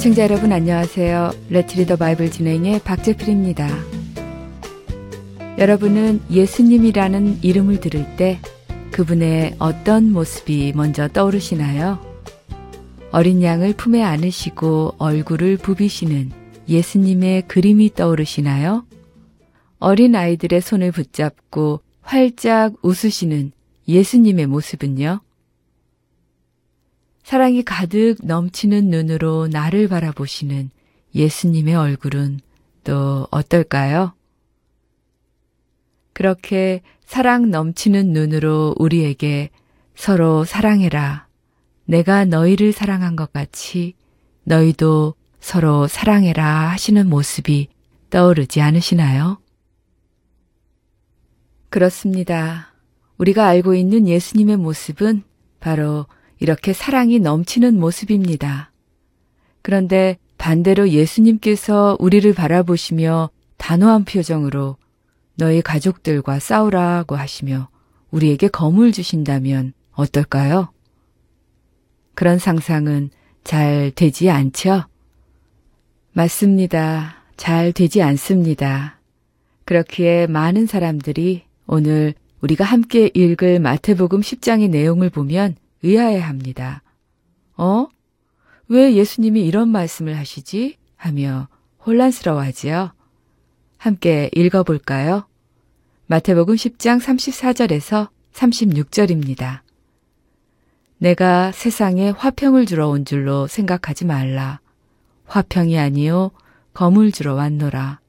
애청자 여러분 안녕하세요. 레츠리더 바이블 진행의 박재필입니다. 여러분은 예수님이라는 이름을 들을 때 그분의 어떤 모습이 먼저 떠오르시나요? 어린 양을 품에 안으시고 얼굴을 부비시는 예수님의 그림이 떠오르시나요? 어린 아이들의 손을 붙잡고 활짝 웃으시는 예수님의 모습은요? 사랑이 가득 넘치는 눈으로 나를 바라보시는 예수님의 얼굴은 또 어떨까요? 그렇게 사랑 넘치는 눈으로 우리에게 서로 사랑해라. 내가 너희를 사랑한 것 같이 너희도 서로 사랑해라 하시는 모습이 떠오르지 않으시나요? 그렇습니다. 우리가 알고 있는 예수님의 모습은 바로 이렇게 사랑이 넘치는 모습입니다. 그런데 반대로 예수님께서 우리를 바라보시며 단호한 표정으로 너희 가족들과 싸우라고 하시며 우리에게 검을 주신다면 어떨까요? 그런 상상은 잘 되지 않죠? 맞습니다. 잘 되지 않습니다. 그렇기에 많은 사람들이 오늘 우리가 함께 읽을 마태복음 10장의 내용을 보면 의아해 합니다. 어? 왜 예수님이 이런 말씀을 하시지? 하며 혼란스러워 하지요. 함께 읽어볼까요? 마태복음 10장 34절에서 36절입니다. 내가 세상에 화평을 주러 온 줄로 생각하지 말라. 화평이 아니요 검을 주러 왔노라.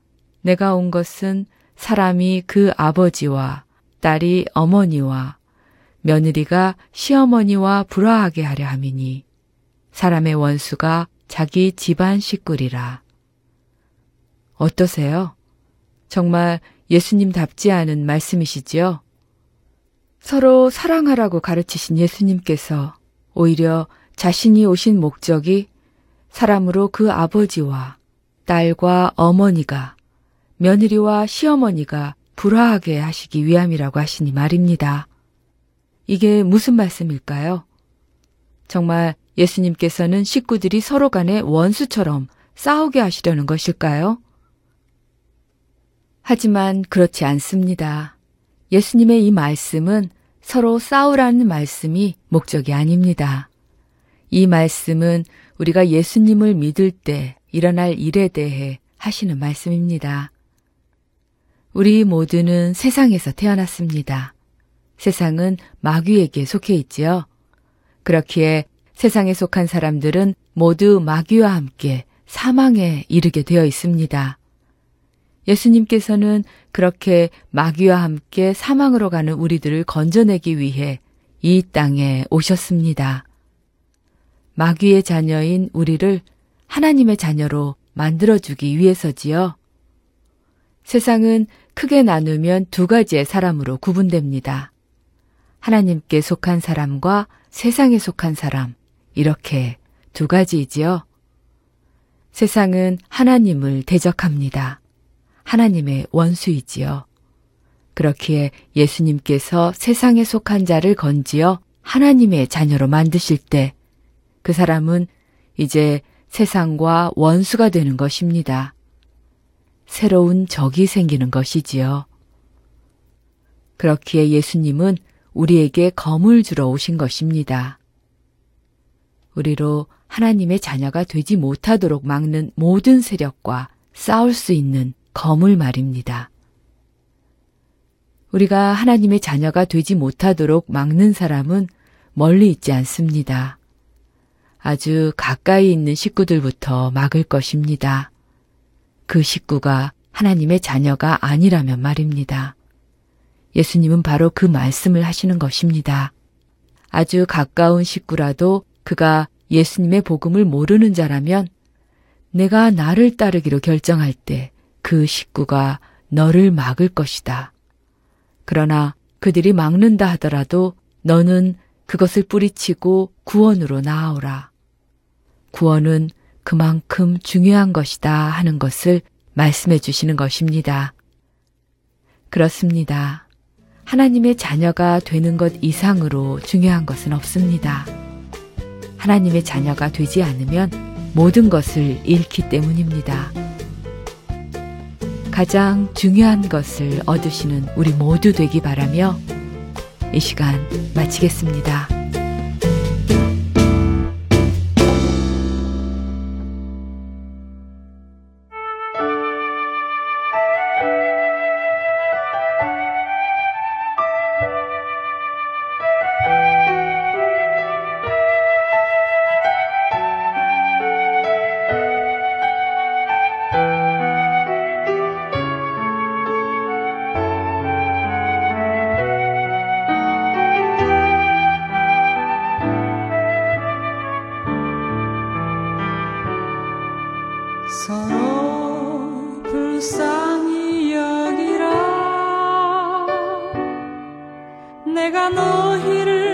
내가 온 것은 사람이 그 아버지와 딸이 어머니와 며느리가 시어머니와 불화하게 하려 함이니 사람의 원수가 자기 집안 식구리라. 어떠세요? 정말 예수님답지 않은 말씀이시지요? 서로 사랑하라고 가르치신 예수님께서 오히려 자신이 오신 목적이 사람으로 그 아버지와 딸과 어머니가 며느리와 시어머니가 불화하게 하시기 위함이라고 하시니 말입니다. 이게 무슨 말씀일까요? 정말 예수님께서는 식구들이 서로 간에 원수처럼 싸우게 하시려는 것일까요? 하지만 그렇지 않습니다. 예수님의 이 말씀은 서로 싸우라는 말씀이 목적이 아닙니다. 이 말씀은 우리가 예수님을 믿을 때 일어날 일에 대해 하시는 말씀입니다. 우리 모두는 세상에서 태어났습니다. 세상은 마귀에게 속해 있지요. 그렇기에 세상에 속한 사람들은 모두 마귀와 함께 사망에 이르게 되어 있습니다. 예수님께서는 그렇게 마귀와 함께 사망으로 가는 우리들을 건져내기 위해 이 땅에 오셨습니다. 마귀의 자녀인 우리를 하나님의 자녀로 만들어주기 위해서지요. 세상은 크게 나누면 두 가지의 사람으로 구분됩니다. 하나님께 속한 사람과 세상에 속한 사람, 이렇게 두 가지이지요. 세상은 하나님을 대적합니다. 하나님의 원수이지요. 그렇기에 예수님께서 세상에 속한 자를 건지어 하나님의 자녀로 만드실 때 그 사람은 이제 세상과 원수가 되는 것입니다. 새로운 적이 생기는 것이지요. 그렇기에 예수님은 우리에게 검을 주러 오신 것입니다. 우리로 하나님의 자녀가 되지 못하도록 막는 모든 세력과 싸울 수 있는 검을 말입니다. 우리가 하나님의 자녀가 되지 못하도록 막는 사람은 멀리 있지 않습니다. 아주 가까이 있는 식구들부터 막을 것입니다. 그 식구가 하나님의 자녀가 아니라면 말입니다. 예수님은 바로 그 말씀을 하시는 것입니다. 아주 가까운 식구라도 그가 예수님의 복음을 모르는 자라면 내가 나를 따르기로 결정할 때 그 식구가 너를 막을 것이다. 그러나 그들이 막는다 하더라도 너는 그것을 뿌리치고 구원으로 나아오라. 구원은 그만큼 중요한 것이다 하는 것을 말씀해 주시는 것입니다. 그렇습니다. 하나님의 자녀가 되는 것 이상으로 중요한 것은 없습니다. 하나님의 자녀가 되지 않으면 모든 것을 잃기 때문입니다. 가장 중요한 것을 얻으시는 우리 모두 되기 바라며 이 시간 마치겠습니다. 서로 불쌍히 여기라. 내가 너희를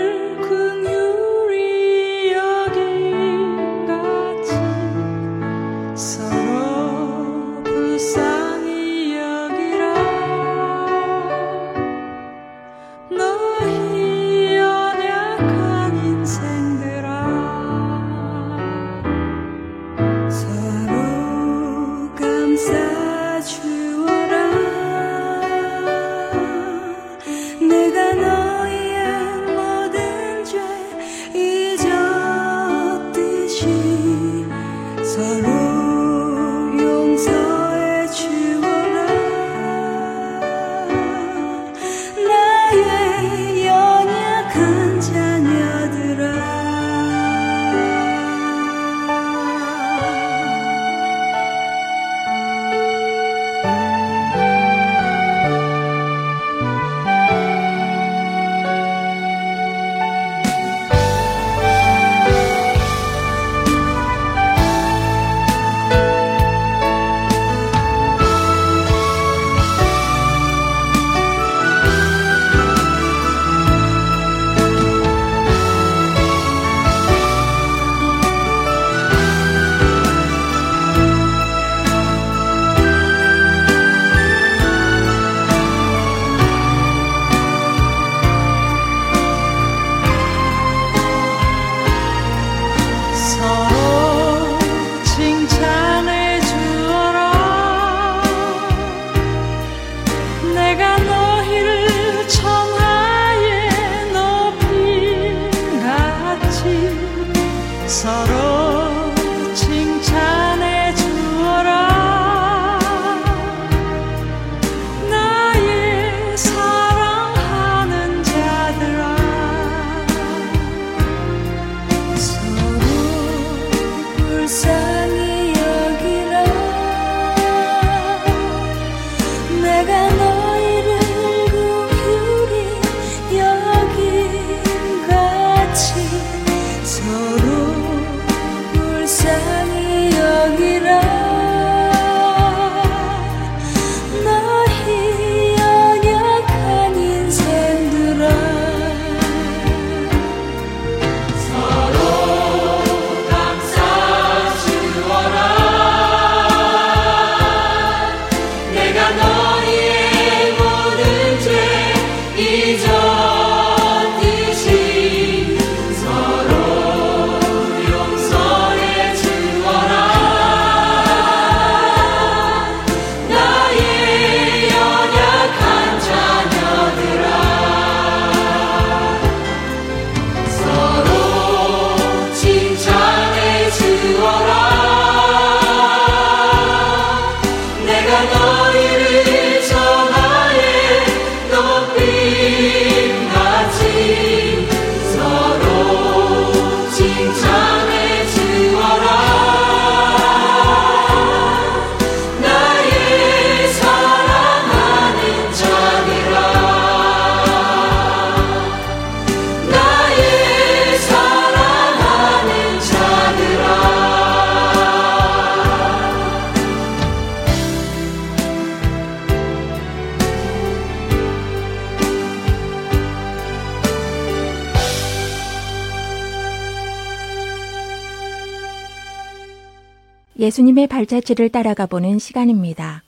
예수님의 발자취를 따라가 보는 시간입니다.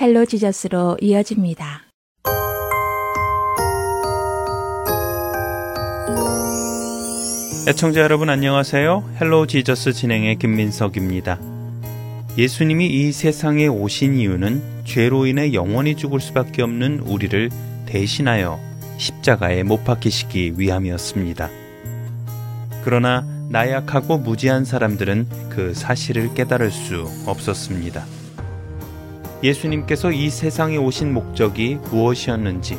Hello Jesus로 이어집니다. 애청자 여러분 안녕하세요. Hello Jesus 진행의 김민석입니다. 예수님이 이 세상에 오신 이유는 죄로 인해 영원히 죽을 수밖에 없는 우리를 대신하여 십자가에 못 박히시기 위함이었습니다. 그러나 나약하고 무지한 사람들은 그 사실을 깨달을 수 없었습니다. 예수님께서 이 세상에 오신 목적이 무엇이었는지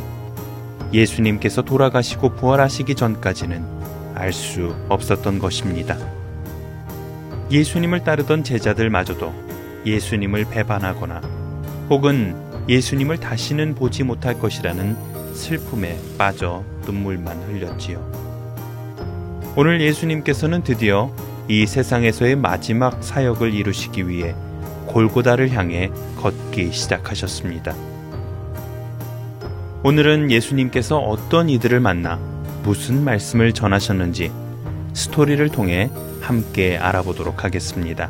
예수님께서 돌아가시고 부활하시기 전까지는 알 수 없었던 것입니다. 예수님을 따르던 제자들마저도 예수님을 배반하거나 혹은 예수님을 다시는 보지 못할 것이라는 슬픔에 빠져 눈물만 흘렸지요. 오늘 예수님께서는 드디어 이 세상에서의 마지막 사역을 이루시기 위해 골고다를 향해 걷기 시작하셨습니다. 오늘은 예수님께서 어떤 이들을 만나 무슨 말씀을 전하셨는지 스토리를 통해 함께 알아보도록 하겠습니다.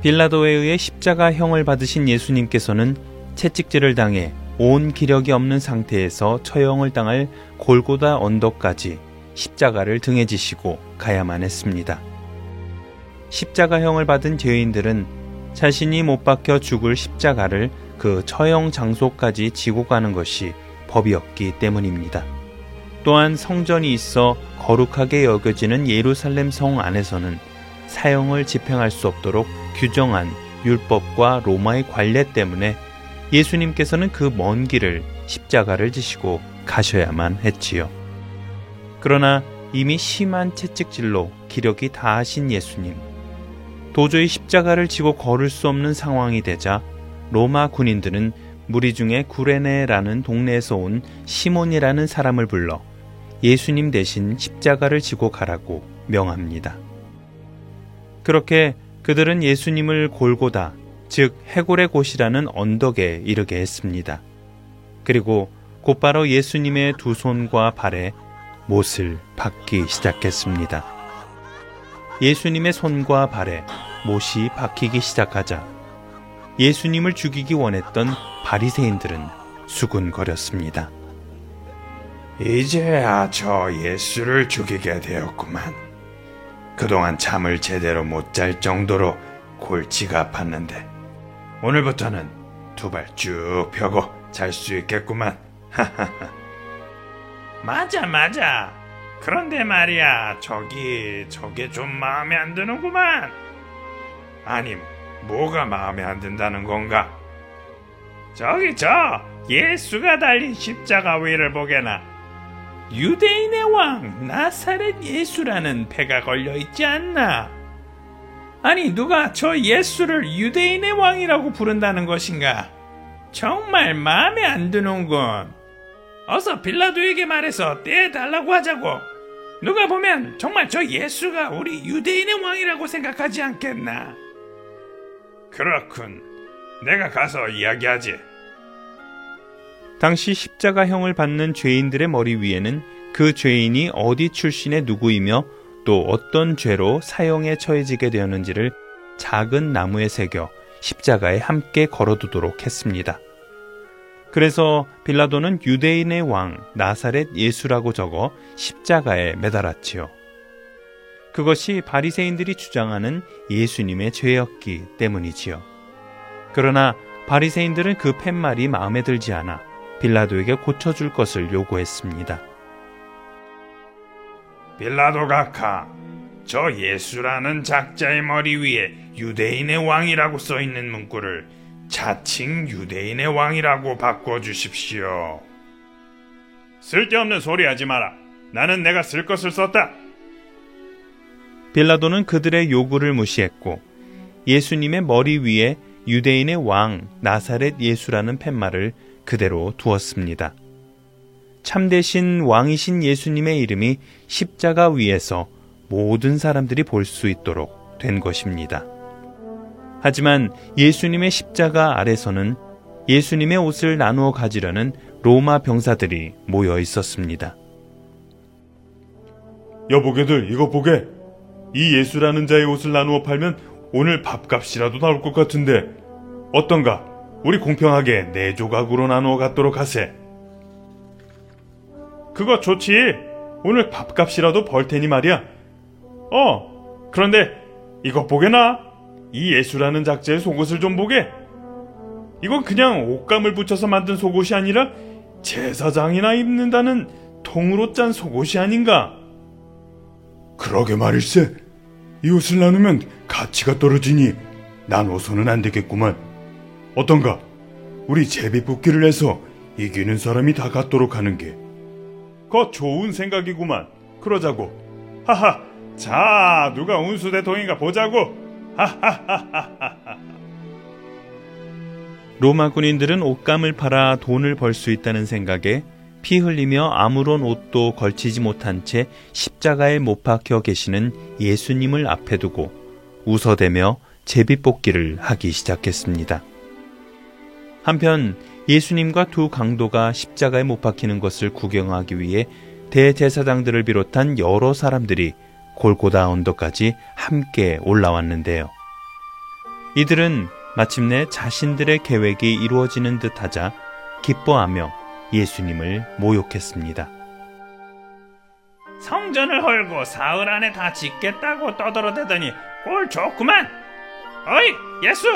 빌라도에 의해 십자가형을 받으신 예수님께서는 채찍질을 당해 온 기력이 없는 상태에서 처형을 당할 골고다 언덕까지 십자가를 등에 지시고 가야만 했습니다. 십자가형을 받은 죄인들은 자신이 못 박혀 죽을 십자가를 그 처형 장소까지 지고 가는 것이 법이었기 때문입니다. 또한 성전이 있어 거룩하게 여겨지는 예루살렘 성 안에서는 사형을 집행할 수 없도록 규정한 율법과 로마의 관례 때문에 예수님께서는 그 먼 길을 십자가를 지시고 가셔야만 했지요. 그러나 이미 심한 채찍질로 기력이 다하신 예수님. 도저히 십자가를 지고 걸을 수 없는 상황이 되자 로마 군인들은 무리 중에 구레네라는 동네에서 온 시몬이라는 사람을 불러 예수님 대신 십자가를 지고 가라고 명합니다. 그렇게 그들은 예수님을 골고다 즉 해골의 곳이라는 언덕에 이르게 했습니다. 그리고 곧바로 예수님의 두 손과 발에 못을 박기 시작했습니다. 예수님의 손과 발에 못이 박히기 시작하자 예수님을 죽이기 원했던 바리새인들은 수군거렸습니다. 이제야 저 예수를 죽이게 되었구만. 그동안 잠을 제대로 못 잘 정도로 골치가 아팠는데 오늘부터는 두 발 쭉 펴고 잘 수 있겠구만. 맞아, 맞아. 그런데 말이야, 저기, 저게 좀 마음에 안 드는구만. 아니, 뭐가 마음에 안 든다는 건가? 저기, 저, 예수가 달린 십자가 위를 보게나. 유대인의 왕, 나사렛 예수라는 패가 걸려 있지 않나? 아니, 누가 저 예수를 유대인의 왕이라고 부른다는 것인가? 정말 마음에 안 드는군. 어서 빌라도에게 말해서 떼달라고 하자고. 누가 보면 정말 저 예수가 우리 유대인의 왕이라고 생각하지 않겠나? 그렇군. 내가 가서 이야기하지. 당시 십자가형을 받는 죄인들의 머리 위에는 그 죄인이 어디 출신의 누구이며 또 어떤 죄로 사형에 처해지게 되었는지를 작은 나무에 새겨 십자가에 함께 걸어두도록 했습니다. 그래서 빌라도는 유대인의 왕 나사렛 예수라고 적어 십자가에 매달았지요. 그것이 바리새인들이 주장하는 예수님의 죄였기 때문이지요. 그러나 바리새인들은 그 팻말이 마음에 들지 않아 빌라도에게 고쳐줄 것을 요구했습니다. 빌라도 각하, 저 예수라는 작자의 머리 위에 유대인의 왕이라고 써 있는 문구를 자칭 유대인의 왕이라고 바꿔 주십시오. 쓸데없는 소리 하지 마라. 나는 내가 쓸 것을 썼다. 빌라도는 그들의 요구를 무시했고 예수님의 머리 위에 유대인의 왕 나사렛 예수라는 팻말을 그대로 두었습니다. 참되신 왕이신 예수님의 이름이 십자가 위에서 모든 사람들이 볼 수 있도록 된 것입니다. 하지만 예수님의 십자가 아래서는 예수님의 옷을 나누어 가지려는 로마 병사들이 모여 있었습니다. 여보게들 이거 보게 이 예수라는 자의 옷을 나누어 팔면 오늘 밥값이라도 나올 것 같은데 어떤가? 우리 공평하게 네 조각으로 나누어 갖도록 하세. 그거 좋지. 오늘 밥값이라도 벌 테니 말이야. 어, 그런데 이것 보게나. 이 예수라는 작자의 속옷을 좀 보게. 이건 그냥 옷감을 붙여서 만든 속옷이 아니라 제사장이나 입는다는 통으로 짠 속옷이 아닌가? 그러게 말일세. 이 옷을 나누면 가치가 떨어지니 나눠서는 안 되겠구만. 어떤가? 우리 제비 뽑기를 해서 이기는 사람이 다 갖도록 하는 게. 그 좋은 생각이구만. 그러자고. 하하. 자, 누가 운수 대통인가 보자고. 하하하하하. 로마 군인들은 옷감을 팔아 돈을 벌 수 있다는 생각에 피 흘리며 아무런 옷도 걸치지 못한 채 십자가에 못 박혀 계시는 예수님을 앞에 두고 웃어대며 제비뽑기를 하기 시작했습니다. 한편 예수님과 두 강도가 십자가에 못 박히는 것을 구경하기 위해 대제사장들을 비롯한 여러 사람들이 골고다 언덕까지 함께 올라왔는데요. 이들은 마침내 자신들의 계획이 이루어지는 듯 하자 기뻐하며 예수님을 모욕했습니다. 성전을 헐고 사흘 안에 다 짓겠다고 떠들어대더니 꼴 좋구만. 어이, 예수!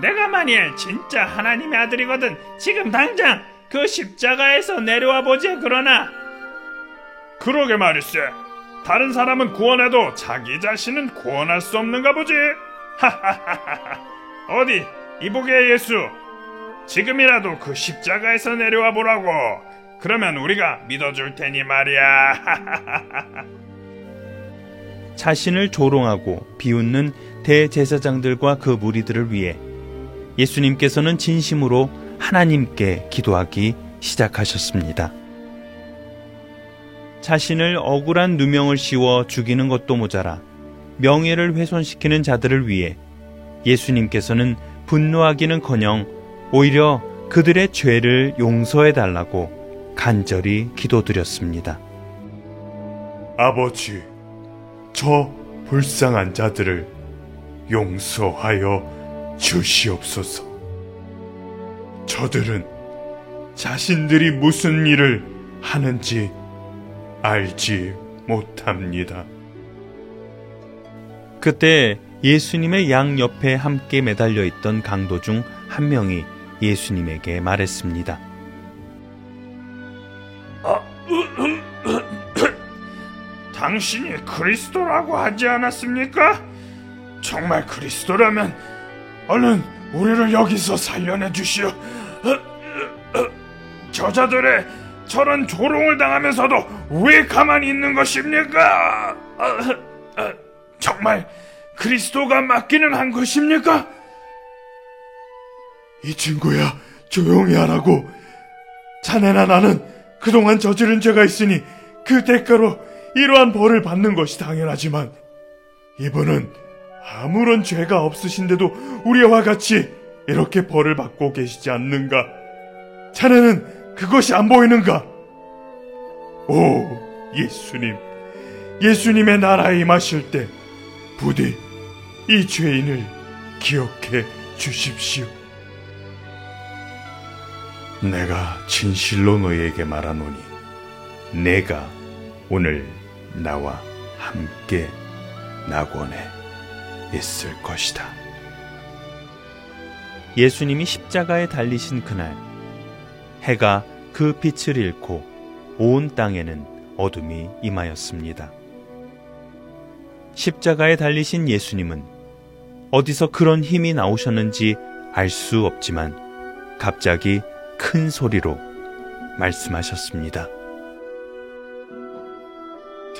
내가 만일 진짜 하나님의 아들이거든 지금 당장 그 십자가에서 내려와 보지 그러나 그러게 말일세. 다른 사람은 구원해도 자기 자신은 구원할 수 없는가 보지. 하하하하. 어디 이보게 예수 지금이라도 그 십자가에서 내려와 보라고 그러면 우리가 믿어줄 테니 말이야 자신을 조롱하고 비웃는 대제사장들과 그 무리들을 위해 예수님께서는 진심으로 하나님께 기도하기 시작하셨습니다. 자신을 억울한 누명을 씌워 죽이는 것도 모자라 명예를 훼손시키는 자들을 위해 예수님께서는 분노하기는 커녕 오히려 그들의 죄를 용서해 달라고 간절히 기도드렸습니다. 아버지, 저 불쌍한 자들을 용서하여 주시옵소서. 저들은 자신들이 무슨 일을 하는지 알지 못합니다. 그때 예수님의 양 옆에 함께 매달려 있던 강도 중 한 명이 예수님에게 말했습니다. 아, 당신이 그리스도라고 하지 않았습니까? 정말 그리스도라면 얼른 우리를 여기서 살려내 주시오. 저자들의 저런 조롱을 당하면서도 왜 가만히 있는 것입니까? 정말 그리스도가 맡기는 한 것입니까? 이 친구야, 조용히 하라고. 자네나 나는 그동안 저지른 죄가 있으니 그 대가로 이러한 벌을 받는 것이 당연하지만 이분은 아무런 죄가 없으신데도 우리와 같이 이렇게 벌을 받고 계시지 않는가? 자네는 그것이 안 보이는가? 오, 예수님. 예수님의 나라에 임하실 때 부디 이 죄인을 기억해 주십시오. 내가 진실로 너희에게 말하노니 내가 오늘 나와 함께 낙원에 있을 것이다. 예수님이 십자가에 달리신 그날 해가 그 빛을 잃고 온 땅에는 어둠이 임하였습니다. 십자가에 달리신 예수님은 어디서 그런 힘이 나오셨는지 알 수 없지만 갑자기 큰 소리로 말씀하셨습니다.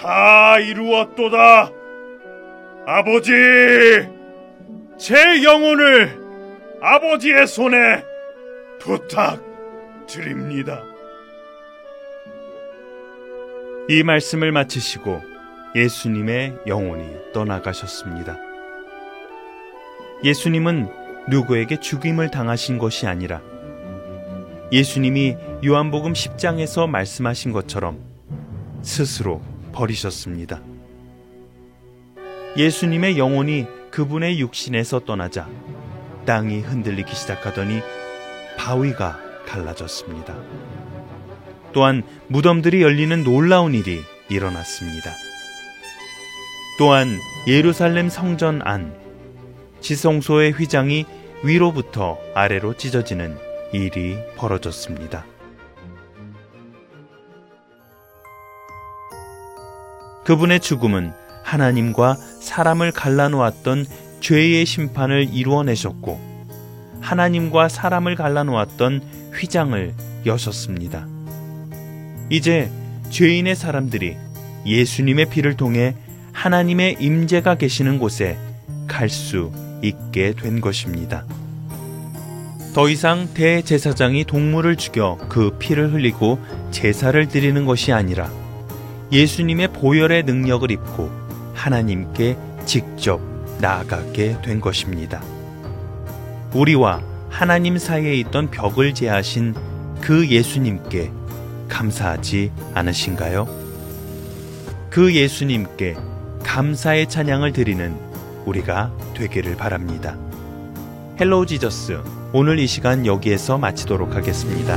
다 이루었도다. 아버지, 제 영혼을 아버지의 손에 부탁드립니다. 이 말씀을 마치시고 예수님의 영혼이 떠나가셨습니다. 예수님은 누구에게 죽임을 당하신 것이 아니라 예수님이 요한복음 10장에서 말씀하신 것처럼 스스로 버리셨습니다. 예수님의 영혼이 그분의 육신에서 떠나자 땅이 흔들리기 시작하더니 바위가 갈라졌습니다. 또한 무덤들이 열리는 놀라운 일이 일어났습니다. 또한 예루살렘 성전 안 지성소의 휘장이 위로부터 아래로 찢어지는 일이 벌어졌습니다. 그분의 죽음은 하나님과 사람을 갈라놓았던 죄의 심판을 이루어내셨고 하나님과 사람을 갈라놓았던 휘장을 여셨습니다. 이제 죄인의 사람들이 예수님의 피를 통해 하나님의 임재가 계시는 곳에 갈 수 있게 된 것입니다. 더 이상 대제사장이 동물을 죽여 그 피를 흘리고 제사를 드리는 것이 아니라 예수님의 보혈의 능력을 입고 하나님께 직접 나아가게 된 것입니다. 우리와 하나님 사이에 있던 벽을 제하신 그 예수님께 감사하지 않으신가요? 그 예수님께 감사의 찬양을 드리는 우리가 되기를 바랍니다. Hello Jesus 오늘 이 시간 여기에서 마치도록 하겠습니다.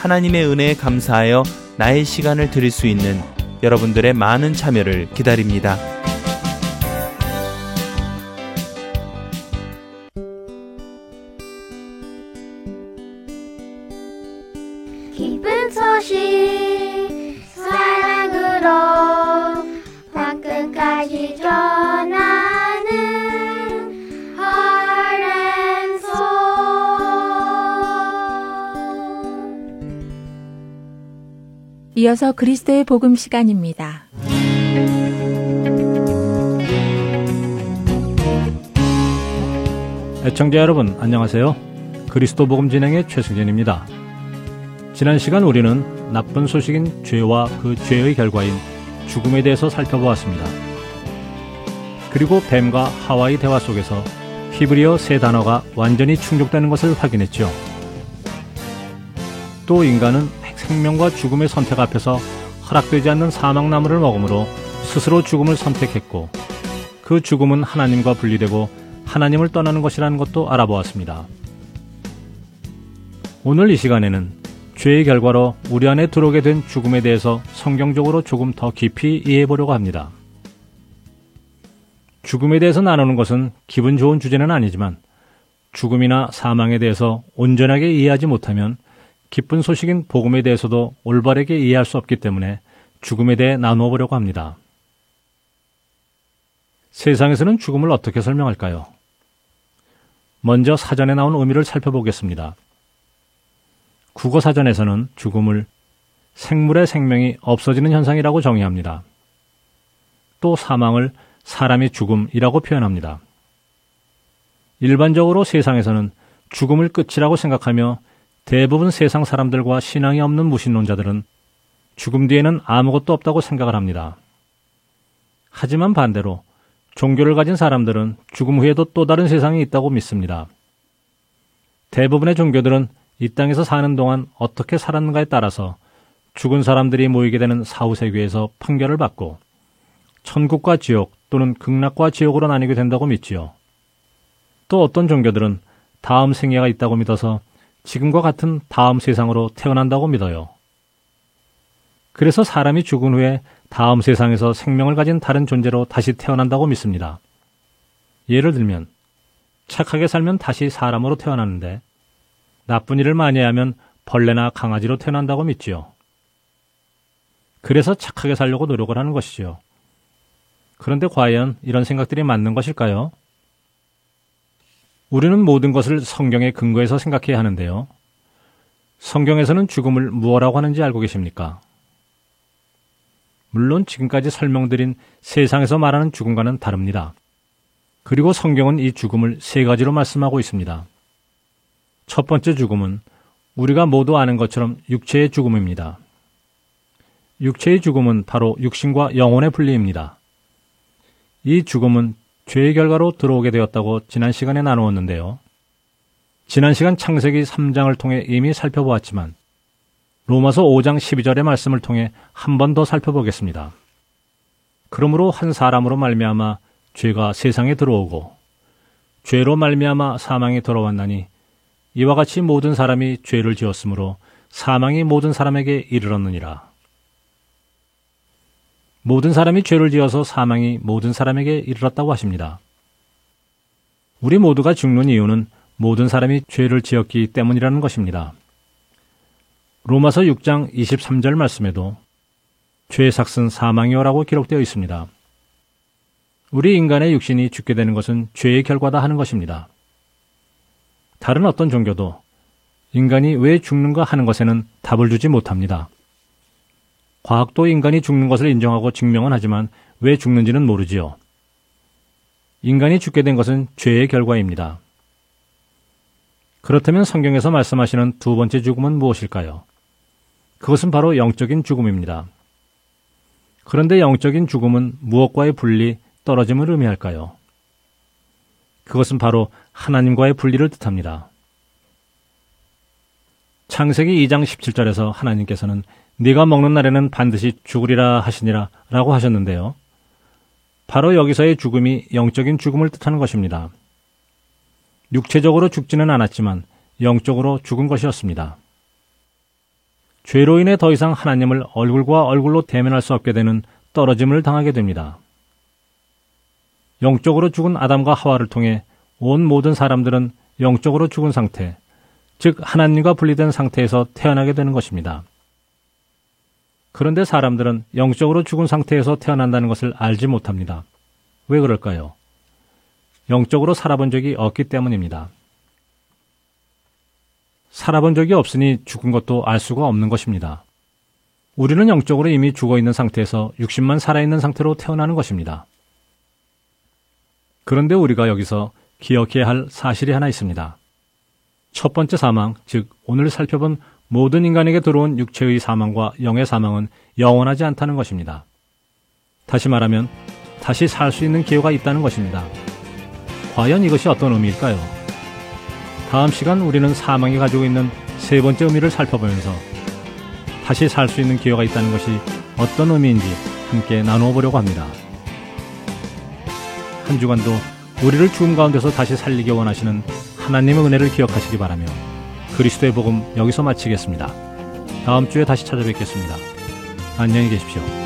하나님의 은혜에 감사하여 나의 시간을 드릴 수 있는 여러분들의 많은 참여를 기다립니다. 이어서 그리스도의 복음 시간입니다. 애청자 여러분 안녕하세요. 그리스도 복음 진행의 최승진입니다. 지난 시간 우리는 나쁜 소식인 죄와 그 죄의 결과인 죽음에 대해서 살펴보았습니다. 그리고 뱀과 하와의 대화 속에서 히브리어 세 단어가 완전히 충족되는 것을 확인했죠. 또 인간은 생명과 죽음의 선택 앞에서 허락되지 않는 사망나무를 먹음으로 스스로 죽음을 선택했고 그 죽음은 하나님과 분리되고 하나님을 떠나는 것이라는 것도 알아보았습니다. 오늘 이 시간에는 죄의 결과로 우리 안에 들어오게 된 죽음에 대해서 성경적으로 조금 더 깊이 이해해 보려고 합니다. 죽음에 대해서 나누는 것은 기분 좋은 주제는 아니지만 죽음이나 사망에 대해서 온전하게 이해하지 못하면 기쁜 소식인 복음에 대해서도 올바르게 이해할 수 없기 때문에 죽음에 대해 나누어 보려고 합니다. 세상에서는 죽음을 어떻게 설명할까요? 먼저 사전에 나온 의미를 살펴보겠습니다. 국어 사전에서는 죽음을 생물의 생명이 없어지는 현상이라고 정의합니다. 또 사망을 사람의 죽음이라고 표현합니다. 일반적으로 세상에서는 죽음을 끝이라고 생각하며 대부분 세상 사람들과 신앙이 없는 무신론자들은 죽음 뒤에는 아무것도 없다고 생각을 합니다. 하지만 반대로 종교를 가진 사람들은 죽음 후에도 또 다른 세상이 있다고 믿습니다. 대부분의 종교들은 이 땅에서 사는 동안 어떻게 살았는가에 따라서 죽은 사람들이 모이게 되는 사후세계에서 판결을 받고 천국과 지옥 또는 극락과 지옥으로 나뉘게 된다고 믿지요. 또 어떤 종교들은 다음 생애가 있다고 믿어서 지금과 같은 다음 세상으로 태어난다고 믿어요. 그래서 사람이 죽은 후에 다음 세상에서 생명을 가진 다른 존재로 다시 태어난다고 믿습니다. 예를 들면 착하게 살면 다시 사람으로 태어나는데 나쁜 일을 많이 하면 벌레나 강아지로 태어난다고 믿지요. 그래서 착하게 살려고 노력을 하는 것이지요. 그런데 과연 이런 생각들이 맞는 것일까요? 우리는 모든 것을 성경에 근거해서 생각해야 하는데요. 성경에서는 죽음을 무엇라고 하는지 알고 계십니까? 물론 지금까지 설명드린 세상에서 말하는 죽음과는 다릅니다. 그리고 성경은 이 죽음을 세 가지로 말씀하고 있습니다. 첫 번째 죽음은 우리가 모두 아는 것처럼 육체의 죽음입니다. 육체의 죽음은 바로 육신과 영혼의 분리입니다. 이 죽음은 죄의 결과로 들어오게 되었다고 지난 시간에 나누었는데요. 지난 시간 창세기 3장을 통해 이미 살펴보았지만 로마서 5장 12절의 말씀을 통해 한 번 더 살펴보겠습니다. 그러므로 한 사람으로 말미암아 죄가 세상에 들어오고 죄로 말미암아 사망이 들어왔나니 이와 같이 모든 사람이 죄를 지었으므로 사망이 모든 사람에게 이르렀느니라. 모든 사람이 죄를 지어서 사망이 모든 사람에게 이르렀다고 하십니다. 우리 모두가 죽는 이유는 모든 사람이 죄를 지었기 때문이라는 것입니다. 로마서 6장 23절 말씀에도 죄의 삭은 사망이요라고 기록되어 있습니다. 우리 인간의 육신이 죽게 되는 것은 죄의 결과다 하는 것입니다. 다른 어떤 종교도 인간이 왜 죽는가 하는 것에는 답을 주지 못합니다. 과학도 인간이 죽는 것을 인정하고 증명은 하지만 왜 죽는지는 모르지요. 인간이 죽게 된 것은 죄의 결과입니다. 그렇다면 성경에서 말씀하시는 두 번째 죽음은 무엇일까요? 그것은 바로 영적인 죽음입니다. 그런데 영적인 죽음은 무엇과의 분리, 떨어짐을 의미할까요? 그것은 바로 하나님과의 분리를 뜻합니다. 창세기 2장 17절에서 하나님께서는 네가 먹는 날에는 반드시 죽으리라 하시니라 라고 하셨는데요. 바로 여기서의 죽음이 영적인 죽음을 뜻하는 것입니다. 육체적으로 죽지는 않았지만 영적으로 죽은 것이었습니다. 죄로 인해 더 이상 하나님을 얼굴과 얼굴로 대면할 수 없게 되는 떨어짐을 당하게 됩니다. 영적으로 죽은 아담과 하와를 통해 온 모든 사람들은 영적으로 죽은 상태, 즉 하나님과 분리된 상태에서 태어나게 되는 것입니다. 그런데 사람들은 영적으로 죽은 상태에서 태어난다는 것을 알지 못합니다. 왜 그럴까요? 영적으로 살아본 적이 없기 때문입니다. 살아본 적이 없으니 죽은 것도 알 수가 없는 것입니다. 우리는 영적으로 이미 죽어 있는 상태에서 육신만 살아있는 상태로 태어나는 것입니다. 그런데 우리가 여기서 기억해야 할 사실이 하나 있습니다. 첫 번째 사망, 즉 오늘 살펴본 모든 인간에게 들어온 육체의 사망과 영의 사망은 영원하지 않다는 것입니다. 다시 말하면 다시 살 수 있는 기회가 있다는 것입니다. 과연 이것이 어떤 의미일까요? 다음 시간 우리는 사망이 가지고 있는 세 번째 의미를 살펴보면서 다시 살 수 있는 기회가 있다는 것이 어떤 의미인지 함께 나누어 보려고 합니다. 한 주간도 우리를 죽음 가운데서 다시 살리기 원하시는 하나님의 은혜를 기억하시기 바라며 그리스도의 복음 여기서 마치겠습니다. 다음 주에 다시 찾아뵙겠습니다. 안녕히 계십시오.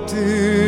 못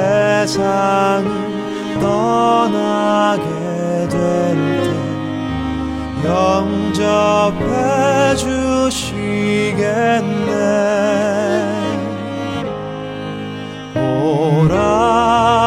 세상을 떠나게 될 때 영접해 주시겠네. 오라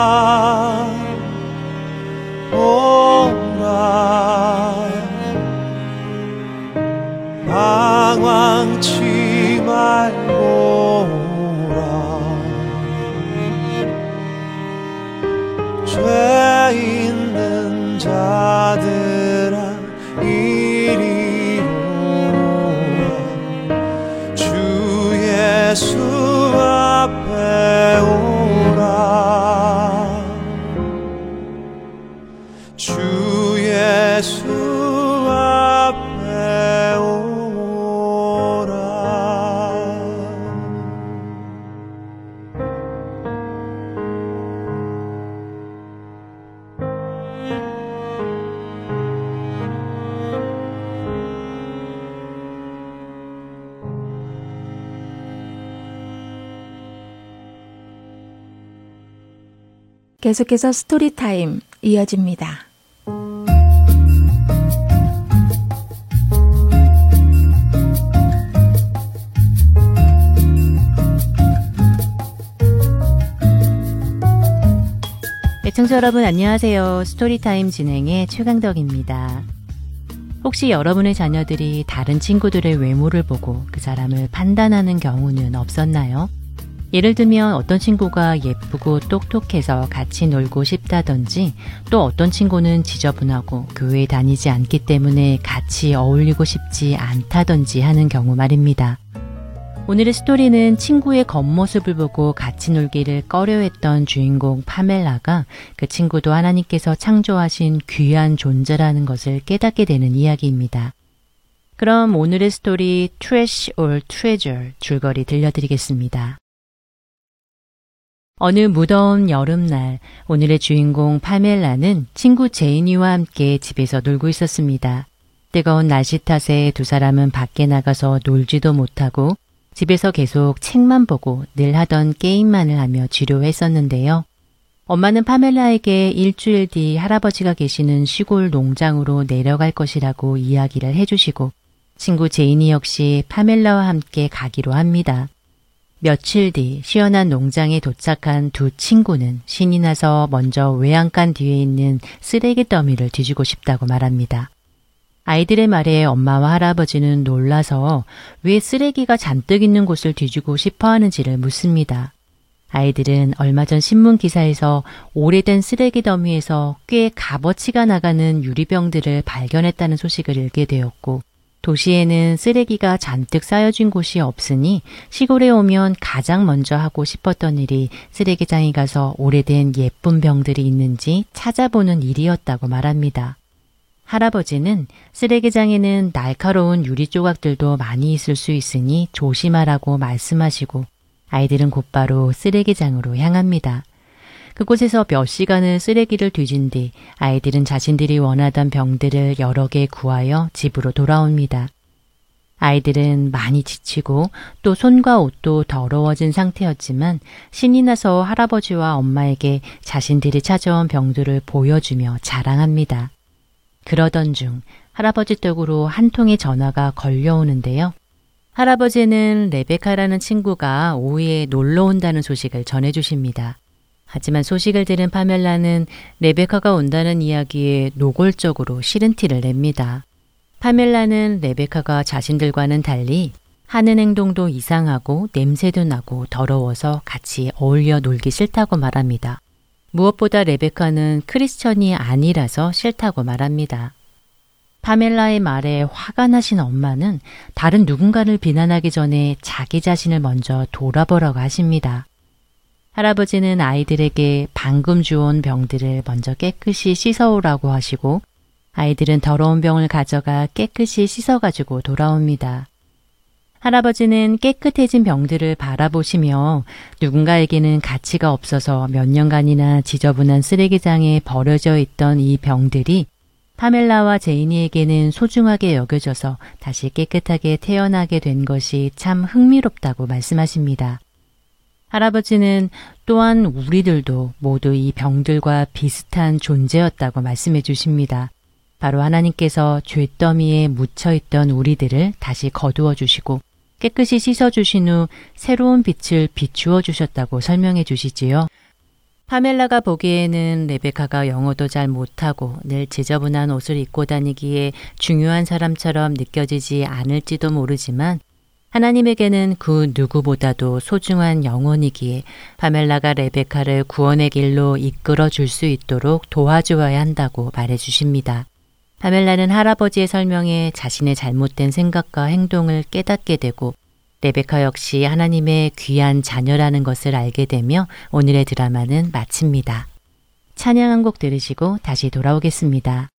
계속해서 Story Time 이어집니다. 애청자 여러분 안녕하세요. Story Time 진행의 최강덕입니다. 혹시 여러분의 자녀들이 다른 친구들의 외모를 보고 그 사람을 판단하는 경우는 없었나요? 예를 들면 어떤 친구가 예쁘고 똑똑해서 같이 놀고 싶다든지 또 어떤 친구는 지저분하고 교회에 다니지 않기 때문에 같이 어울리고 싶지 않다든지 하는 경우 말입니다. 오늘의 스토리는 친구의 겉모습을 보고 같이 놀기를 꺼려했던 주인공 파멜라가 그 친구도 하나님께서 창조하신 귀한 존재라는 것을 깨닫게 되는 이야기입니다. 그럼 오늘의 스토리 Trash or Treasure 줄거리 들려드리겠습니다. 어느 무더운 여름날 오늘의 주인공 파멜라는 친구 제이니와 함께 집에서 놀고 있었습니다. 뜨거운 날씨 탓에 두 사람은 밖에 나가서 놀지도 못하고 집에서 계속 책만 보고 늘 하던 게임만을 하며 지루했었는데요. 엄마는 파멜라에게 일주일 뒤 할아버지가 계시는 시골 농장으로 내려갈 것이라고 이야기를 해주시고 친구 제이니 역시 파멜라와 함께 가기로 합니다. 며칠 뒤 시원한 농장에 도착한 두 친구는 신이 나서 먼저 외양간 뒤에 있는 쓰레기 더미를 뒤지고 싶다고 말합니다. 아이들의 말에 엄마와 할아버지는 놀라서 왜 쓰레기가 잔뜩 있는 곳을 뒤지고 싶어 하는지를 묻습니다. 아이들은 얼마 전 신문 기사에서 오래된 쓰레기 더미에서 꽤 값어치가 나가는 유리병들을 발견했다는 소식을 읽게 되었고 도시에는 쓰레기가 잔뜩 쌓여진 곳이 없으니 시골에 오면 가장 먼저 하고 싶었던 일이 쓰레기장에 가서 오래된 예쁜 병들이 있는지 찾아보는 일이었다고 말합니다. 할아버지는 쓰레기장에는 날카로운 유리 조각들도 많이 있을 수 있으니 조심하라고 말씀하시고 아이들은 곧바로 쓰레기장으로 향합니다. 그곳에서 몇 시간을 쓰레기를 뒤진 뒤 아이들은 자신들이 원하던 병들을 여러 개 구하여 집으로 돌아옵니다. 아이들은 많이 지치고 또 손과 옷도 더러워진 상태였지만 신이 나서 할아버지와 엄마에게 자신들이 찾아온 병들을 보여주며 자랑합니다. 그러던 중 할아버지 댁으로 한 통의 전화가 걸려오는데요. 할아버지는 레베카라는 친구가 오후에 놀러 온다는 소식을 전해주십니다. 하지만 소식을 들은 파멜라는 레베카가 온다는 이야기에 노골적으로 싫은 티를 냅니다. 파멜라는 레베카가 자신들과는 달리 하는 행동도 이상하고 냄새도 나고 더러워서 같이 어울려 놀기 싫다고 말합니다. 무엇보다 레베카는 크리스천이 아니라서 싫다고 말합니다. 파멜라의 말에 화가 나신 엄마는 다른 누군가를 비난하기 전에 자기 자신을 먼저 돌아보라고 하십니다. 할아버지는 아이들에게 방금 주온 병들을 먼저 깨끗이 씻어오라고 하시고 아이들은 더러운 병을 가져가 깨끗이 씻어가지고 돌아옵니다. 할아버지는 깨끗해진 병들을 바라보시며 누군가에게는 가치가 없어서 몇 년간이나 지저분한 쓰레기장에 버려져 있던 이 병들이 파멜라와 제이니에게는 소중하게 여겨져서 다시 깨끗하게 태어나게 된 것이 참 흥미롭다고 말씀하십니다. 할아버지는 또한 우리들도 모두 이 병들과 비슷한 존재였다고 말씀해 주십니다. 바로 하나님께서 죄더미에 묻혀 있던 우리들을 다시 거두어 주시고 깨끗이 씻어 주신 후 새로운 빛을 비추어 주셨다고 설명해 주시지요. 파멜라가 보기에는 레베카가 영어도 잘 못하고 늘 지저분한 옷을 입고 다니기에 중요한 사람처럼 느껴지지 않을지도 모르지만 하나님에게는 그 누구보다도 소중한 영혼이기에 파멜라가 레베카를 구원의 길로 이끌어 줄 수 있도록 도와주어야 한다고 말해 주십니다. 파멜라는 할아버지의 설명에 자신의 잘못된 생각과 행동을 깨닫게 되고 레베카 역시 하나님의 귀한 자녀라는 것을 알게 되며 오늘의 드라마는 마칩니다. 찬양 한 곡 들으시고 다시 돌아오겠습니다.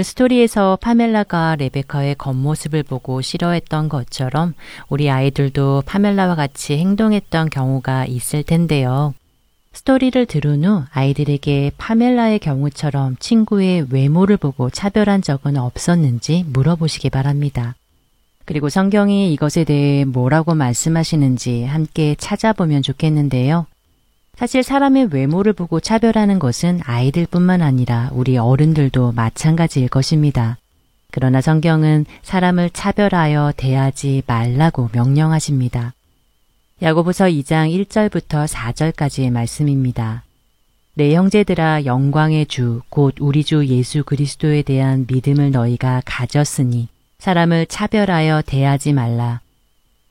오늘 스토리에서 파멜라가 레베카의 겉모습을 보고 싫어했던 것처럼 우리 아이들도 파멜라와 같이 행동했던 경우가 있을 텐데요. 스토리를 들은 후 아이들에게 파멜라의 경우처럼 친구의 외모를 보고 차별한 적은 없었는지 물어보시기 바랍니다. 그리고 성경이 이것에 대해 뭐라고 말씀하시는지 함께 찾아보면 좋겠는데요. 사실 사람의 외모를 보고 차별하는 것은 아이들뿐만 아니라 우리 어른들도 마찬가지일 것입니다. 그러나 성경은 사람을 차별하여 대하지 말라고 명령하십니다. 야고보서 2장 1절부터 4절까지의 말씀입니다. 내 형제들아 영광의 주 곧 우리 주 예수 그리스도에 대한 믿음을 너희가 가졌으니 사람을 차별하여 대하지 말라.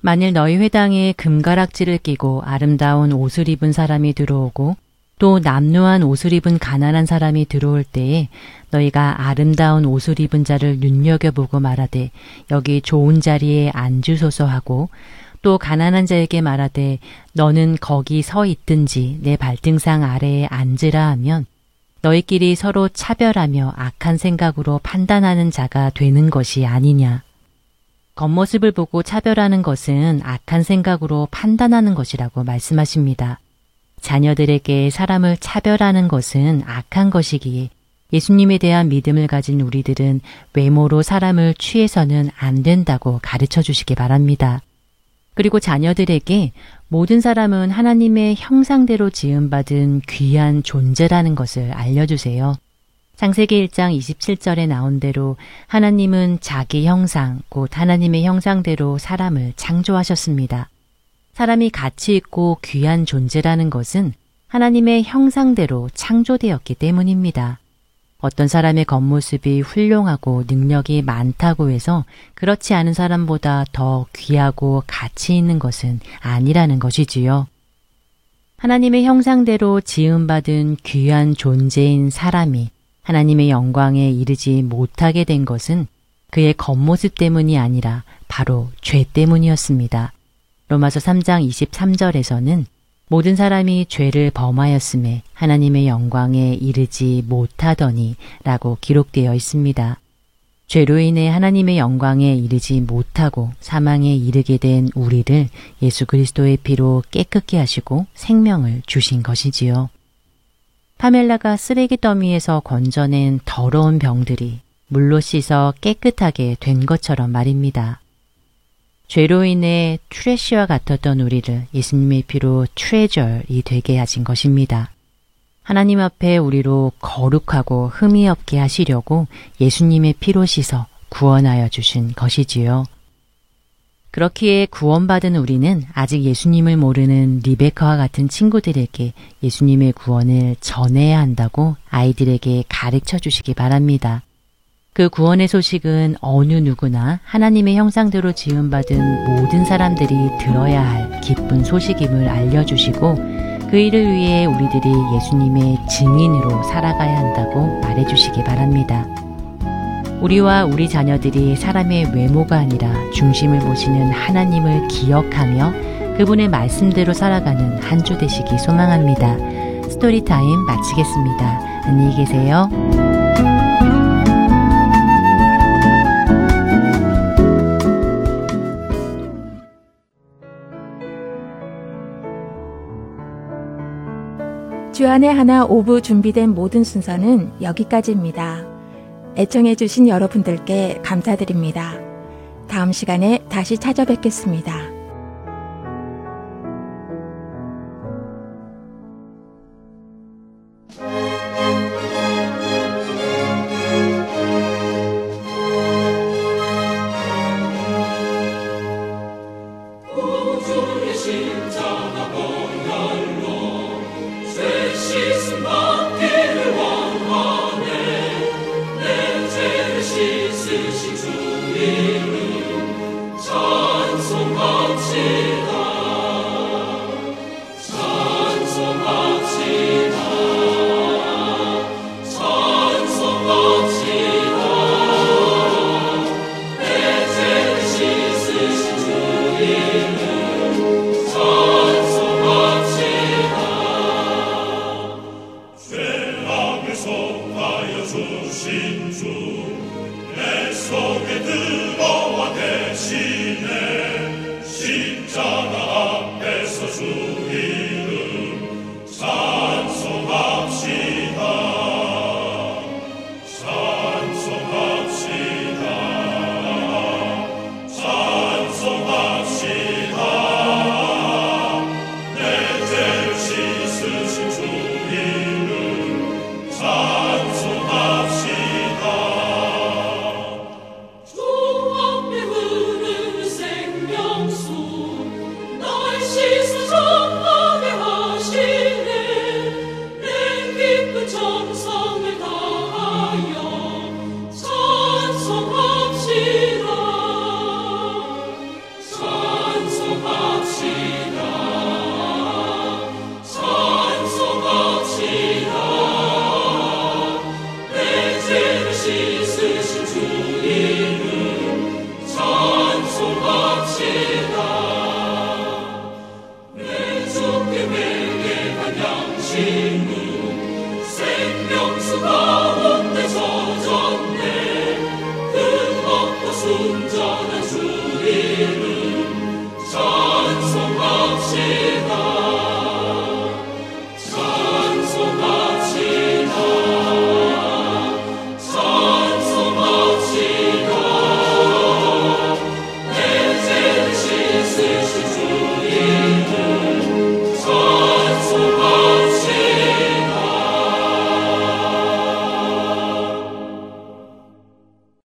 만일 너희 회당에 금가락지를 끼고 아름다운 옷을 입은 사람이 들어오고 또 남루한 옷을 입은 가난한 사람이 들어올 때에 너희가 아름다운 옷을 입은 자를 눈여겨보고 말하되 여기 좋은 자리에 앉으소서 하고 또 가난한 자에게 말하되 너는 거기 서 있든지 내 발등상 아래에 앉으라 하면 너희끼리 서로 차별하며 악한 생각으로 판단하는 자가 되는 것이 아니냐. 겉모습을 보고 차별하는 것은 악한 생각으로 판단하는 것이라고 말씀하십니다. 자녀들에게 사람을 차별하는 것은 악한 것이기에 예수님에 대한 믿음을 가진 우리들은 외모로 사람을 취해서는 안 된다고 가르쳐 주시기 바랍니다. 그리고 자녀들에게 모든 사람은 하나님의 형상대로 지음받은 귀한 존재라는 것을 알려주세요. 창세기 1장 27절에 나온 대로 하나님은 자기 형상, 곧 하나님의 형상대로 사람을 창조하셨습니다. 사람이 가치 있고 귀한 존재라는 것은 하나님의 형상대로 창조되었기 때문입니다. 어떤 사람의 겉모습이 훌륭하고 능력이 많다고 해서 그렇지 않은 사람보다 더 귀하고 가치 있는 것은 아니라는 것이지요. 하나님의 형상대로 지음받은 귀한 존재인 사람이 하나님의 영광에 이르지 못하게 된 것은 그의 겉모습 때문이 아니라 바로 죄 때문이었습니다. 로마서 3장 23절에서는 모든 사람이 죄를 범하였음에 하나님의 영광에 이르지 못하더니 라고 기록되어 있습니다. 죄로 인해 하나님의 영광에 이르지 못하고 사망에 이르게 된 우리를 예수 그리스도의 피로 깨끗게 하시고 생명을 주신 것이지요. 파멜라가 쓰레기 더미에서 건져낸 더러운 병들이 물로 씻어 깨끗하게 된 것처럼 말입니다. 죄로 인해 트레쉬와 같았던 우리를 예수님의 피로 트레저이 되게 하신 것입니다. 하나님 앞에 우리로 거룩하고 흠이 없게 하시려고 예수님의 피로 씻어 구원하여 주신 것이지요. 그렇기에 구원받은 우리는 아직 예수님을 모르는 리베카와 같은 친구들에게 예수님의 구원을 전해야 한다고 아이들에게 가르쳐 주시기 바랍니다. 그 구원의 소식은 어느 누구나 하나님의 형상대로 지음받은 모든 사람들이 들어야 할 기쁜 소식임을 알려주시고 그 일을 위해 우리들이 예수님의 증인으로 살아가야 한다고 말해주시기 바랍니다. 우리와 우리 자녀들이 사람의 외모가 아니라 중심을 보시는 하나님을 기억하며 그분의 말씀대로 살아가는 한 주 되시기 소망합니다. Story Time 마치겠습니다. 안녕히 계세요. 주안의 하나 오부 준비된 모든 순서는 여기까지입니다. 애청해주신 여러분들께 감사드립니다. 다음 시간에 다시 찾아뵙겠습니다.